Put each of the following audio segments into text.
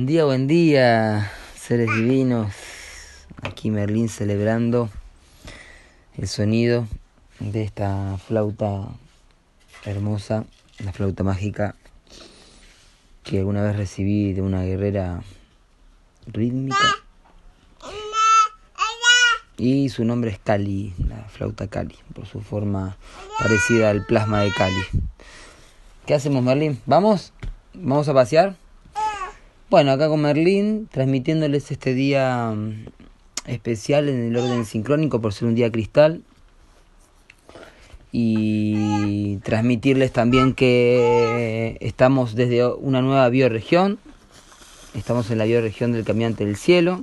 día, buen día, seres divinos. Aquí Merlín celebrando el sonido de esta flauta hermosa, la flauta mágica que alguna vez recibí de una guerrera rítmica. Y su nombre es Cali, la flauta Cali, por su forma parecida al plasma de Cali. ¿Qué hacemos, Merlín? ¿Vamos? ¿Vamos a pasear? Bueno, acá con Merlín, transmitiéndoles este día mm, especial en el orden sincrónico por ser un día cristal. Y transmitirles también que estamos desde una nueva bioregión. Estamos en la bioregión del Caminante del Cielo,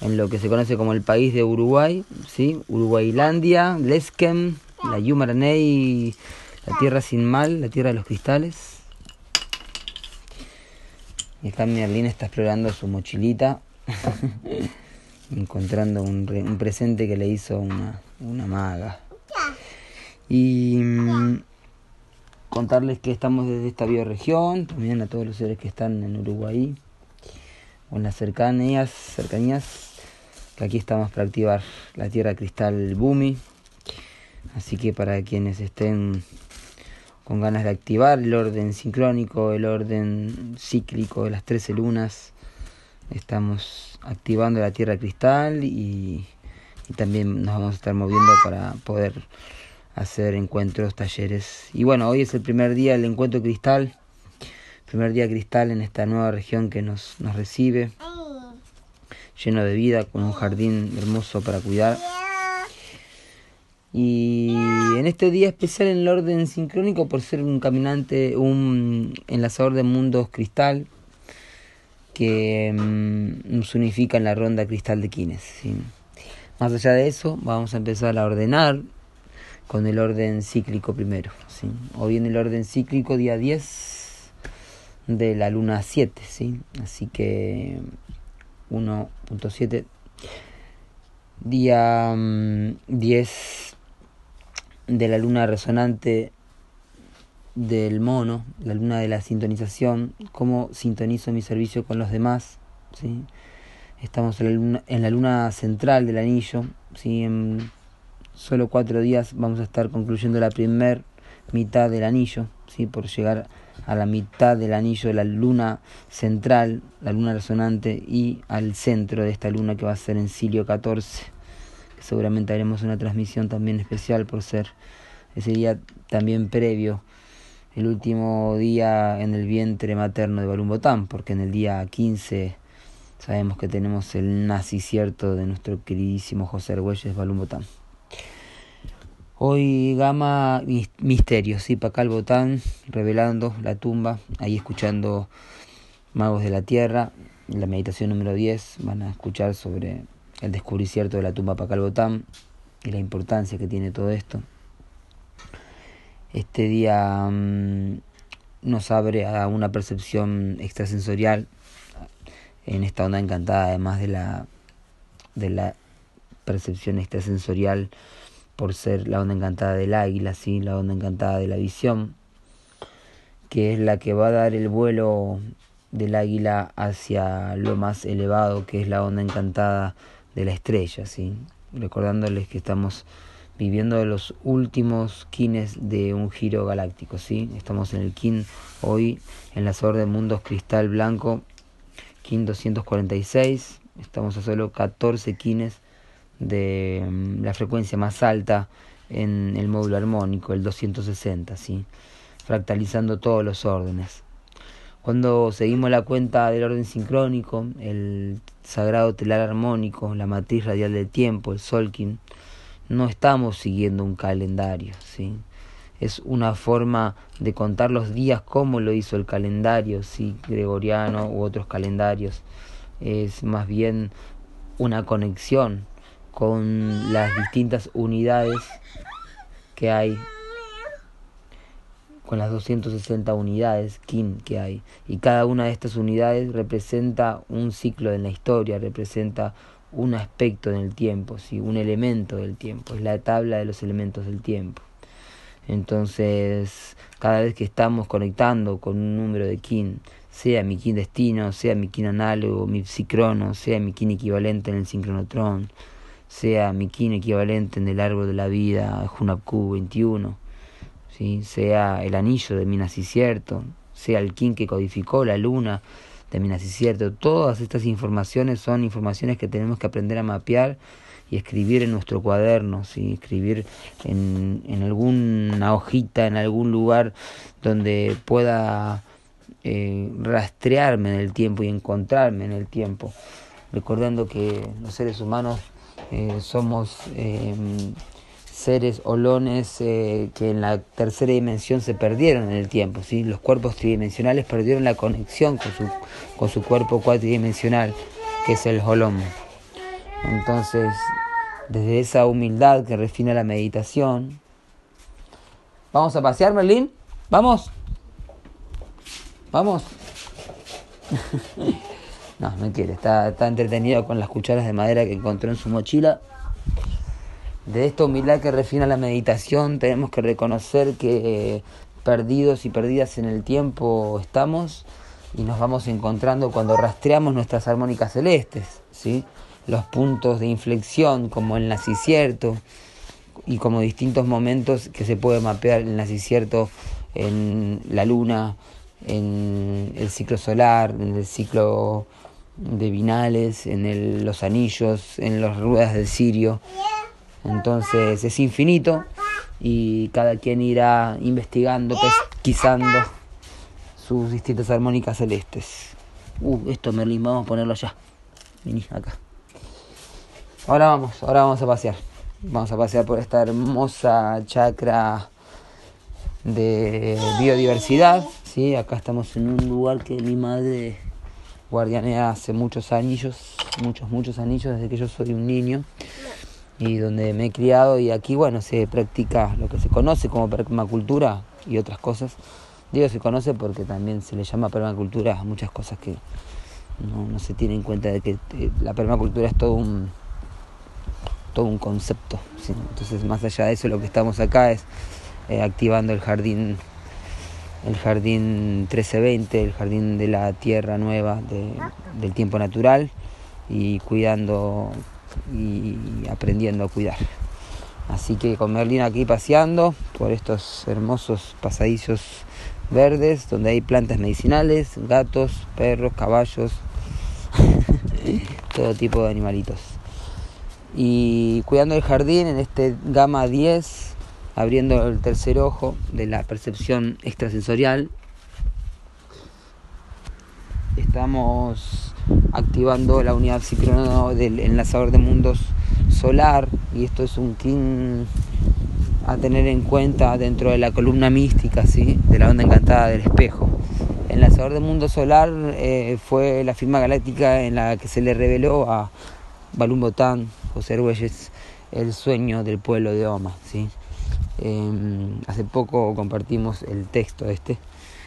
en lo que se conoce como el país de Uruguay, ¿sí? Uruguaylandia, Leskem, la Yumaraney, la tierra sin mal, la tierra de los cristales. Y acá Merlín está explorando su mochilita, encontrando un, un, presente que le hizo una, una maga. Y mm, contarles que estamos desde esta bioregión, también a todos los seres que están en Uruguay o en las cercanías, cercanías, que aquí estamos para activar la tierra cristal Bumi. Así que para quienes estén con ganas de activar el orden sincrónico, el orden cíclico de las 13 lunas. Estamos activando la Tierra Cristal y, y, también nos vamos a estar moviendo para poder hacer encuentros, talleres. Y bueno, hoy es el primer día del encuentro cristal, primer día cristal en esta nueva región que nos, nos recibe, lleno de vida, con un jardín hermoso para cuidar. Y en este día especial en el orden sincrónico, por ser un caminante, un enlazador de mundos cristal, que mm, nos unifica en la ronda cristal de Quines. ¿sí? Más allá de eso, vamos a empezar a ordenar con el orden cíclico primero. ¿sí? Hoy en el orden cíclico, día 10 de la luna 7, ¿sí? así que 1.7, día 10 de la luna resonante del mono, la luna de la sintonización, cómo sintonizo mi servicio con los demás. ¿sí? Estamos en la, luna, en la luna central del anillo. ¿sí? En solo cuatro días vamos a estar concluyendo la primer mitad del anillo, ¿sí? por llegar a la mitad del anillo de la luna central, la luna resonante, y al centro de esta luna que va a ser en Silio 14 seguramente haremos una transmisión también especial por ser ese día también previo, el último día en el vientre materno de Balumbotán, porque en el día 15 sabemos que tenemos el nacicierto de nuestro queridísimo José Argüelles Balumbotán. Hoy Gama Misterios, sí, Pacal Botán, revelando la tumba, ahí escuchando Magos de la Tierra, la meditación número 10, van a escuchar sobre el descubrimiento de la tumba Pacalbotán y la importancia que tiene todo esto. Este día mmm, nos abre a una percepción extrasensorial en esta onda encantada, además de la, de la percepción extrasensorial por ser la onda encantada del águila, ¿sí? la onda encantada de la visión, que es la que va a dar el vuelo del águila hacia lo más elevado, que es la onda encantada de la estrella, ¿sí? recordándoles que estamos viviendo los últimos kines de un giro galáctico, ¿sí? Estamos en el kin hoy en la de mundos cristal blanco, kin 246, estamos a solo 14 kines de mm, la frecuencia más alta en el módulo armónico, el 260, ¿sí? Fractalizando todos los órdenes. Cuando seguimos la cuenta del orden sincrónico, el sagrado telar armónico, la matriz radial del tiempo, el Solkin, no estamos siguiendo un calendario, ¿sí? Es una forma de contar los días como lo hizo el calendario, ¿sí? gregoriano u otros calendarios. Es más bien una conexión con las distintas unidades que hay con las 260 unidades KIN que hay. Y cada una de estas unidades representa un ciclo en la historia, representa un aspecto en el tiempo, ¿sí? un elemento del tiempo, es la tabla de los elementos del tiempo. Entonces, cada vez que estamos conectando con un número de kin, sea mi kin destino, sea mi kin análogo, mi psicrono, sea mi kin equivalente en el sincronotron, sea mi kin equivalente en el árbol de la vida, Junapku 21, ¿sí? sea el anillo de Minas y Cierto, sea el kin que codificó la luna de Minas y Cierto. Todas estas informaciones son informaciones que tenemos que aprender a mapear y escribir en nuestro cuaderno, ¿sí? escribir en, en alguna hojita, en algún lugar donde pueda eh, rastrearme en el tiempo y encontrarme en el tiempo, recordando que los seres humanos eh, somos em, seres olones eh, que en la tercera dimensión se perdieron en el tiempo, ¿sí? los cuerpos tridimensionales perdieron la conexión con su, con su cuerpo cuatridimensional, que es el holón. Entonces, desde esa humildad que refina la meditación, ¿vamos a pasear, Merlín? ¿Vamos? ¿Vamos? no, no quiere. Está, está entretenido con las cucharas de madera que encontró en su mochila. De esta humildad que refina la meditación, tenemos que reconocer que perdidos y perdidas en el tiempo estamos y nos vamos encontrando cuando rastreamos nuestras armónicas celestes, ¿sí? los puntos de inflexión como el nacicierto y como distintos momentos que se puede mapear el nacicierto en la luna, en el ciclo solar, en el ciclo de vinales, en los anillos, en las ruedas del cirio. Entonces es infinito y cada quien irá investigando, pesquisando sus distintas armónicas celestes. Uh, esto Merlin, vamos a ponerlo allá. Vení acá. Ahora vamos, ahora vamos a pasear. Vamos a pasear por esta hermosa chacra de biodiversidad ¿sí? Acá estamos en un lugar que mi madre guardianea hace muchos anillos, muchos, muchos anillos desde que yo soy un niño y donde me he criado y aquí, bueno, se practica lo que se conoce como permacultura y otras cosas. Digo se conoce porque también se le llama permacultura a muchas cosas que no, se tiene en cuenta de que eh, la permacultura es todo un todo un concepto. Entonces, más allá de eso, lo que estamos acá es eh, activando el jardín el jardín 1320, el jardín de la tierra nueva del tiempo natural y cuidando y aprendiendo a cuidar. Así que con Merlín aquí paseando por estos hermosos pasadizos verdes donde hay plantas medicinales, gatos, perros, caballos, todo tipo de animalitos. Y cuidando el jardín en este gama 10 abriendo el tercer ojo de la percepción extrasensorial. Estamos activando la unidad sincrono del enlazador de mundos solar y esto es un king a tener en cuenta dentro de la columna mística ¿sí? de la onda encantada del espejo. El enlazador de mundos solar eh, fue la firma galáctica en la que se le reveló a Balún Botán, José Arguelles, el sueño del pueblo de Oma. ¿sí? Em, hace poco compartimos el texto este,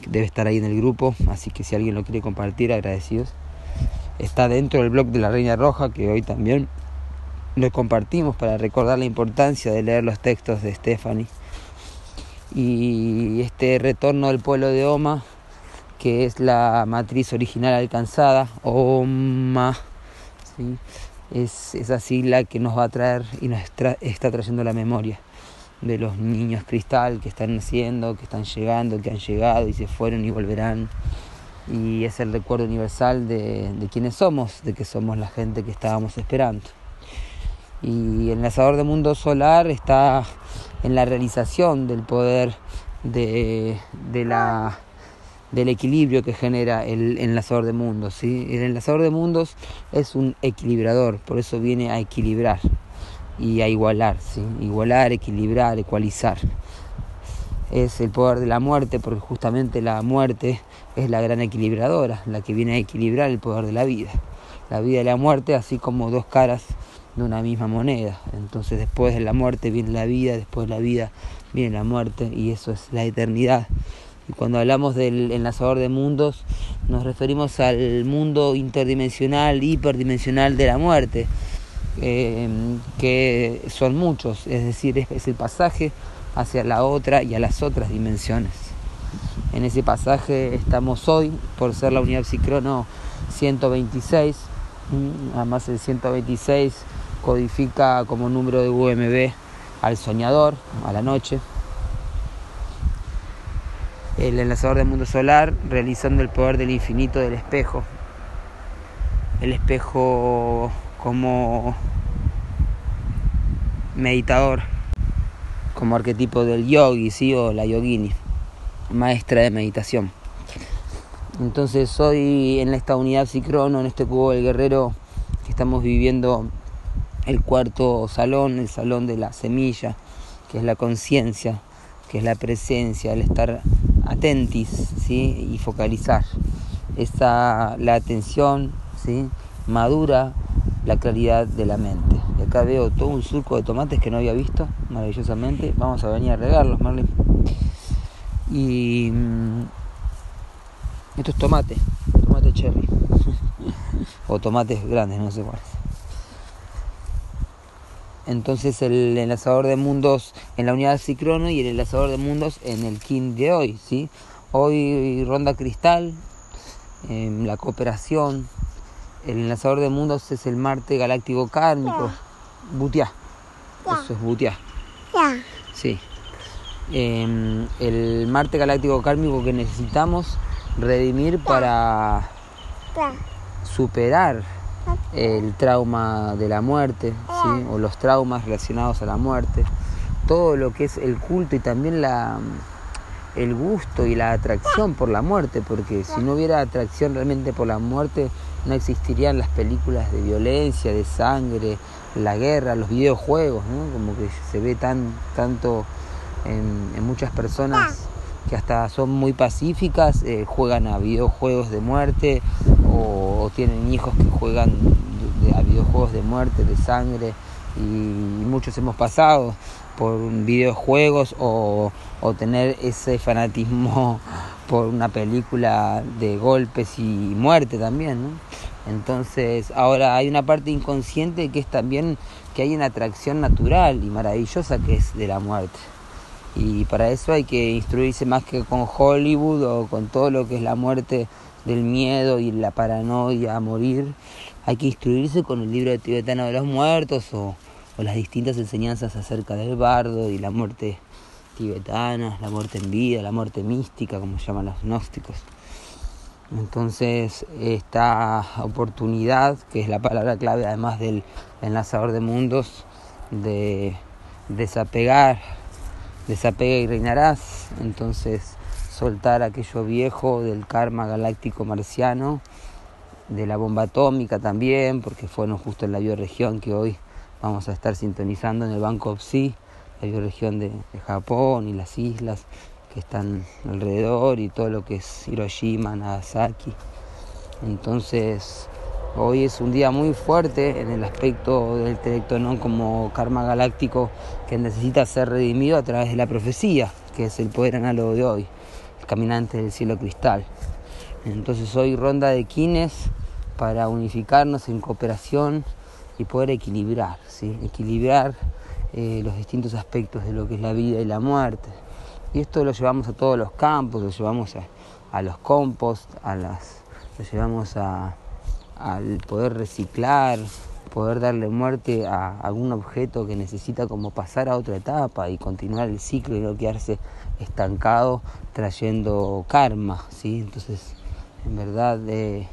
que debe estar ahí en el grupo, así que si alguien lo quiere compartir, agradecidos. Está dentro del blog de la Reina Roja, que hoy también lo compartimos para recordar la importancia de leer los textos de Stephanie. Y este retorno del pueblo de Oma, que es la matriz original alcanzada, Oma, es esa sigla que nos va a traer y nos está trayendo la memoria de los niños cristal que están naciendo, que están llegando, que han llegado y se fueron y volverán. Y es el recuerdo universal de, de quienes somos, de que somos la gente que estábamos esperando. Y el enlazador de mundo solar está en la realización del poder de, de la, del equilibrio que genera el enlazador de mundos. ¿sí? El enlazador de mundos es un equilibrador, por eso viene a equilibrar y a igualar, ¿sí? igualar, equilibrar, ecualizar. Es el poder de la muerte, porque justamente la muerte es la gran equilibradora, la que viene a equilibrar el poder de la vida. La vida y la muerte, así como dos caras de una misma moneda. Entonces después de la muerte viene la vida, después de la vida viene la muerte y eso es la eternidad. Y cuando hablamos del enlazador de mundos, nos referimos al mundo interdimensional, hiperdimensional de la muerte, Em, que son muchos, es decir, es, el pasaje hacia la otra y a las otras dimensiones. En ese pasaje estamos hoy, por ser la unidad psicrono 126. Además el 126 codifica como número de UMB al soñador, a la noche. El enlazador del mundo solar realizando el poder del infinito del espejo. El espejo como meditador, como arquetipo del yogi, ¿sí? o la yogini, maestra de meditación. Entonces hoy en esta unidad psicrono, en este cubo del guerrero, estamos viviendo el cuarto salón, el salón de la semilla, que es la conciencia, que es la presencia, el estar atentis ¿sí? y focalizar. Esta, la atención ¿sí? madura la claridad de la mente. Y acá veo todo un surco de tomates que no había visto, maravillosamente. Vamos a venir a regarlos, Marlene. Y mm, esto es tomate, tomate cherry. o tomates grandes, no sé cuáles. Entonces el enlazador de mundos en la unidad Cicrono y el enlazador de mundos en el King de hoy, ¿sí? Hoy ronda cristal, en la cooperación, el enlazador de mundos es el Marte galáctico kármico, Butiá, eso es Butiá. Sí. Em, el Marte galáctico kármico que necesitamos redimir para superar el trauma de la muerte, ¿sí? o los traumas relacionados a la muerte, todo lo que es el culto y también la, el gusto y la atracción por la muerte, porque si no hubiera atracción realmente por la muerte, no existirían las películas de violencia, de sangre, la guerra, los videojuegos, ¿no? como que se ve tan, tanto en, muchas personas que hasta son muy pacíficas, eh, juegan a videojuegos de muerte o, tienen hijos que juegan a videojuegos de muerte, de sangre, y, muchos hemos pasado por videojuegos o, o tener ese fanatismo por una película de golpes y muerte también, ¿no? Entonces, ahora hay una parte inconsciente que es también que hay una atracción natural y maravillosa que es de la muerte. Y para eso hay que instruirse más que con Hollywood o con todo lo que es la muerte del miedo y la paranoia a morir. Hay que instruirse con el libro de tibetano de los muertos o, o las distintas enseñanzas acerca del bardo y la muerte tibetana, la muerte en vida, la muerte mística, como llaman los gnósticos. Entonces, esta oportunidad, que es la palabra clave además del enlazador de mundos, de desapegar, desapega y reinarás, entonces soltar aquello viejo del karma galáctico marciano, de la bomba atómica también, porque fueron justo en la bioregión que hoy vamos a estar sintonizando en el Banco Psi, la bioregión de, de Japón y las islas que están alrededor y todo lo que es Hiroshima, Nagasaki. Entonces, hoy es un día muy fuerte en el aspecto del telectonón como karma galáctico que necesita ser redimido a través de la profecía, que es el poder análogo de hoy, el caminante del cielo cristal. Entonces hoy ronda de quines para unificarnos en cooperación y poder equilibrar, ¿sí? equilibrar eh, los distintos aspectos de lo que es la vida y la muerte. Y esto lo llevamos a todos los campos, lo llevamos a, los compost, a las, lo llevamos a, al poder reciclar, poder darle muerte a algún objeto que necesita como pasar a otra etapa y continuar el ciclo y no quedarse estancado trayendo karma, ¿sí? Entonces, en verdad, eh,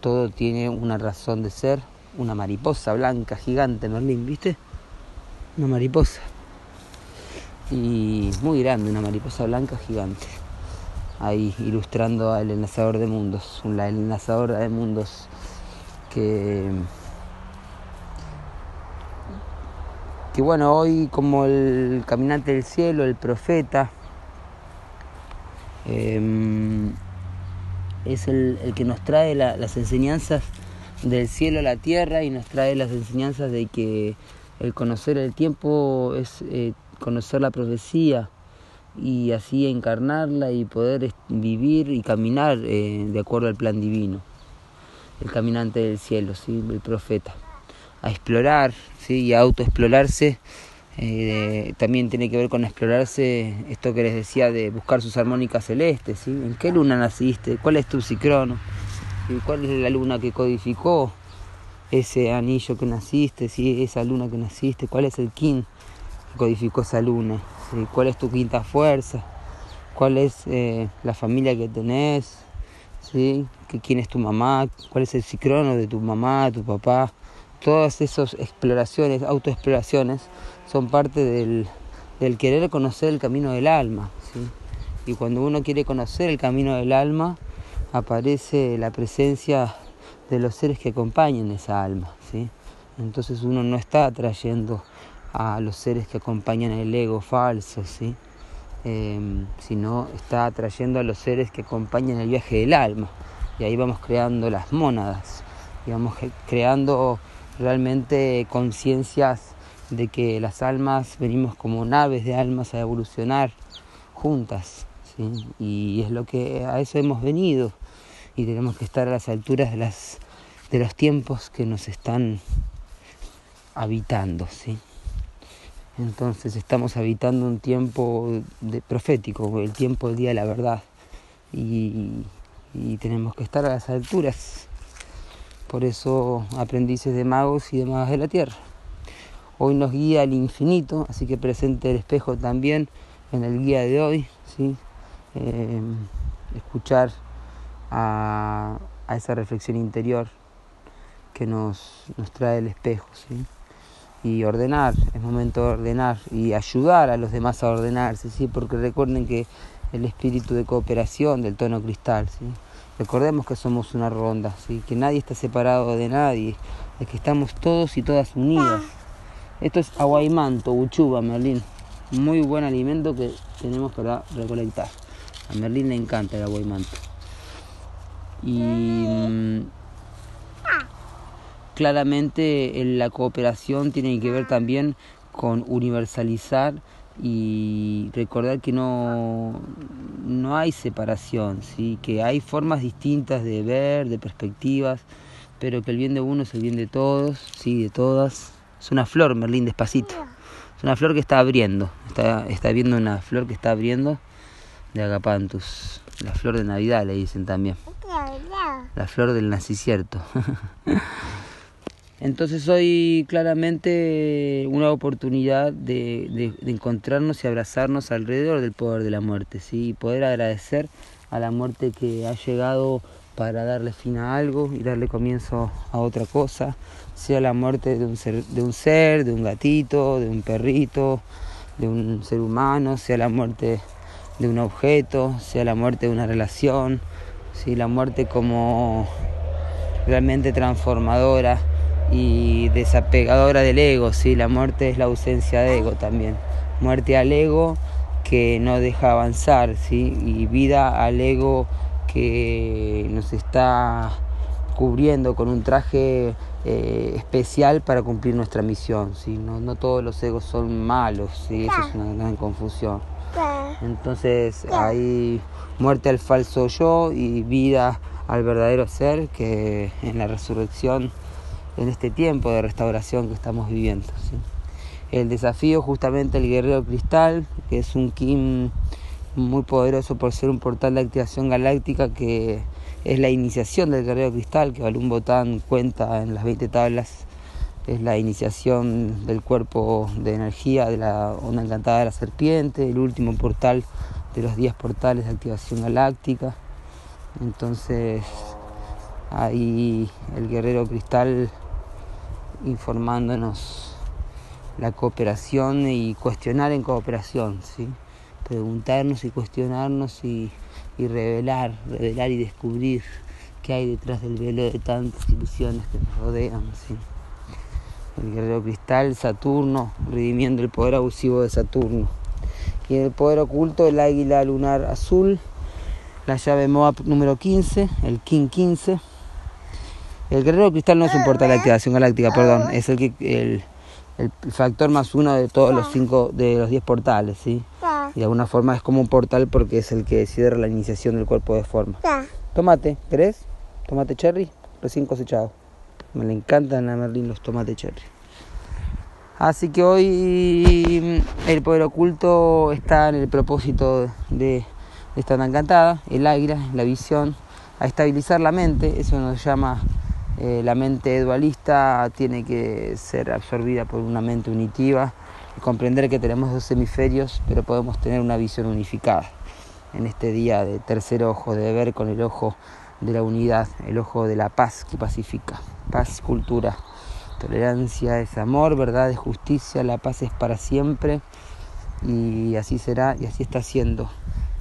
todo tiene una razón de ser, una mariposa blanca gigante, Merlín, ¿viste? Una mariposa y muy grande, una mariposa blanca gigante. Ahí ilustrando al enlazador de mundos, la enlazadora de mundos que, que bueno, hoy como el caminante del cielo, el profeta, em, es el, el, que nos trae las enseñanzas del cielo a la tierra y nos trae las enseñanzas de que el conocer el tiempo es eh, conocer la profecía y así encarnarla y poder vivir y caminar eh, de acuerdo al plan divino. El caminante del cielo, ¿sí? el profeta. A explorar ¿sí? y a autoexplorarse Eh, también tiene que ver con explorarse esto que les decía de buscar sus armónicas celestes, ¿sí? ¿En qué luna naciste? ¿Cuál es tu cicrono? ¿Cuál es la luna que codificó ese anillo que naciste? ¿sí? Esa luna que naciste, ¿cuál es el kin codificó esa luna? ¿Cuál es tu quinta fuerza? ¿Cuál es eh, la familia que tenés? ¿Quién es tu mamá? ¿Cuál es el cicrono de tu mamá, tu papá? Todas esas exploraciones, autoexploraciones, son parte del, querer conocer el camino del alma. Y cuando uno quiere conocer el camino del alma, aparece la presencia de los seres que acompañan esa alma. Entonces uno no está atrayendo a los seres que acompañan el ego falso, ¿sí? Em, sino está atrayendo a los seres que acompañan el viaje del alma. Y ahí vamos creando las mónadas, vamos creando realmente conciencias de que las almas venimos como naves de almas a evolucionar juntas, ¿sí? y es lo que a eso hemos venido y tenemos que estar a las alturas de, las, de los tiempos que nos están habitando, ¿sí? Entonces estamos habitando un tiempo de, profético, el tiempo del día de la verdad, y, tenemos que estar a las alturas. Por eso aprendices de magos y de magas de la tierra. Hoy nos guía el infinito, así que presente el espejo también en el guía de hoy, ¿sí? Eh, escuchar a, esa reflexión interior que nos, nos trae el espejo, ¿sí? Y ordenar, es momento de ordenar y ayudar a los demás a ordenarse, ¿sí? porque recuerden que el espíritu de cooperación del tono cristal, ¿sí? recordemos que somos una ronda, ¿sí? que nadie está separado de nadie, es que estamos todos y todas unidas. Esto es aguaymanto, uchuba, Merlín. Muy buen alimento que tenemos para recolectar. A Merlín le encanta el aguaymanto. Y mm, claramente la cooperación tiene que ver también con universalizar y recordar que no, no hay separación, ¿sí? que hay formas distintas de ver, de perspectivas, pero que el bien de uno es el bien de todos, ¿sí? de todas, es una flor, Merlín, despacito. Es una flor que está abriendo. Está, está viendo una flor que está abriendo de Agapanthus. La flor de Navidad le dicen también. La flor del nacicierto. Entonces hoy claramente una oportunidad de, de, encontrarnos y abrazarnos alrededor del poder de la muerte, ¿sí? y poder agradecer a la muerte que ha llegado para darle fin a algo y darle comienzo a otra cosa, sea la muerte de un ser, de un, ser, de un gatito, de un perrito, de un ser humano, sea la muerte de un objeto, sea la muerte de una relación, ¿sí? la muerte como realmente transformadora y desapegadora del ego, ¿sí? la muerte es la ausencia de ego también, muerte al ego que no deja avanzar, ¿sí? y vida al ego que nos está cubriendo con un traje eh, especial para cumplir nuestra misión. ¿sí? No, no todos los egos son malos, ¿sí? eso es una gran confusión. Entonces hay muerte al falso yo y vida al verdadero ser que en la resurrección, en este tiempo de restauración que estamos viviendo. El desafío justamente el guerrero cristal, que es un Kim muy poderoso por ser un portal de activación galáctica que es la iniciación del guerrero cristal, que Balún Botán cuenta en las 20 tablas, es la iniciación del cuerpo de energía de la onda encantada de la serpiente, el último portal de los 10 portales de activación galáctica. Entonces ahí el guerrero cristal informándonos la cooperación y cuestionar en cooperación, ¿sí? preguntarnos y cuestionarnos y, revelar, revelar y descubrir qué hay detrás del velo de tantas ilusiones que nos rodean. El guerrero cristal, Saturno, redimiendo el poder abusivo de Saturno. Y el poder oculto, el águila lunar azul, la llave Moab número 15, el King 15. El guerrero cristal no es un portal de activación galáctica, perdón, es el que el, el factor más uno de todos los cinco de los diez portales, ¿sí? Y de alguna forma es como un portal porque es el que cierra la iniciación del cuerpo de forma. Tomate, ¿querés? Tomate cherry, recién cosechado. Me le encantan a Merlin los tomates cherry. Así que hoy el poder oculto está en el propósito de esta tan cantada, el águila, la visión, a estabilizar la mente, eso nos llama eh, la mente dualista, tiene que ser absorbida por una mente unitiva, y comprender que tenemos dos hemisferios, pero podemos tener una visión unificada. En este día de tercer ojo, de ver con el ojo de la unidad, el ojo de la paz que pacifica, paz, cultura, tolerancia es amor, verdad es justicia, la paz es para siempre y así será y así está siendo.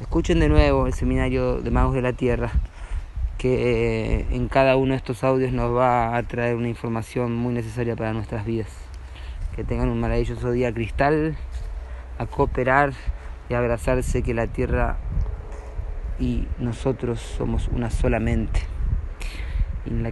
Escuchen de nuevo el seminario de Magos de la Tierra, que eh, en cada uno de estos audios nos va a traer una información muy necesaria para nuestras vidas. Que tengan un maravilloso día cristal, a cooperar y abrazarse que la Tierra y nosotros somos una sola mente. In la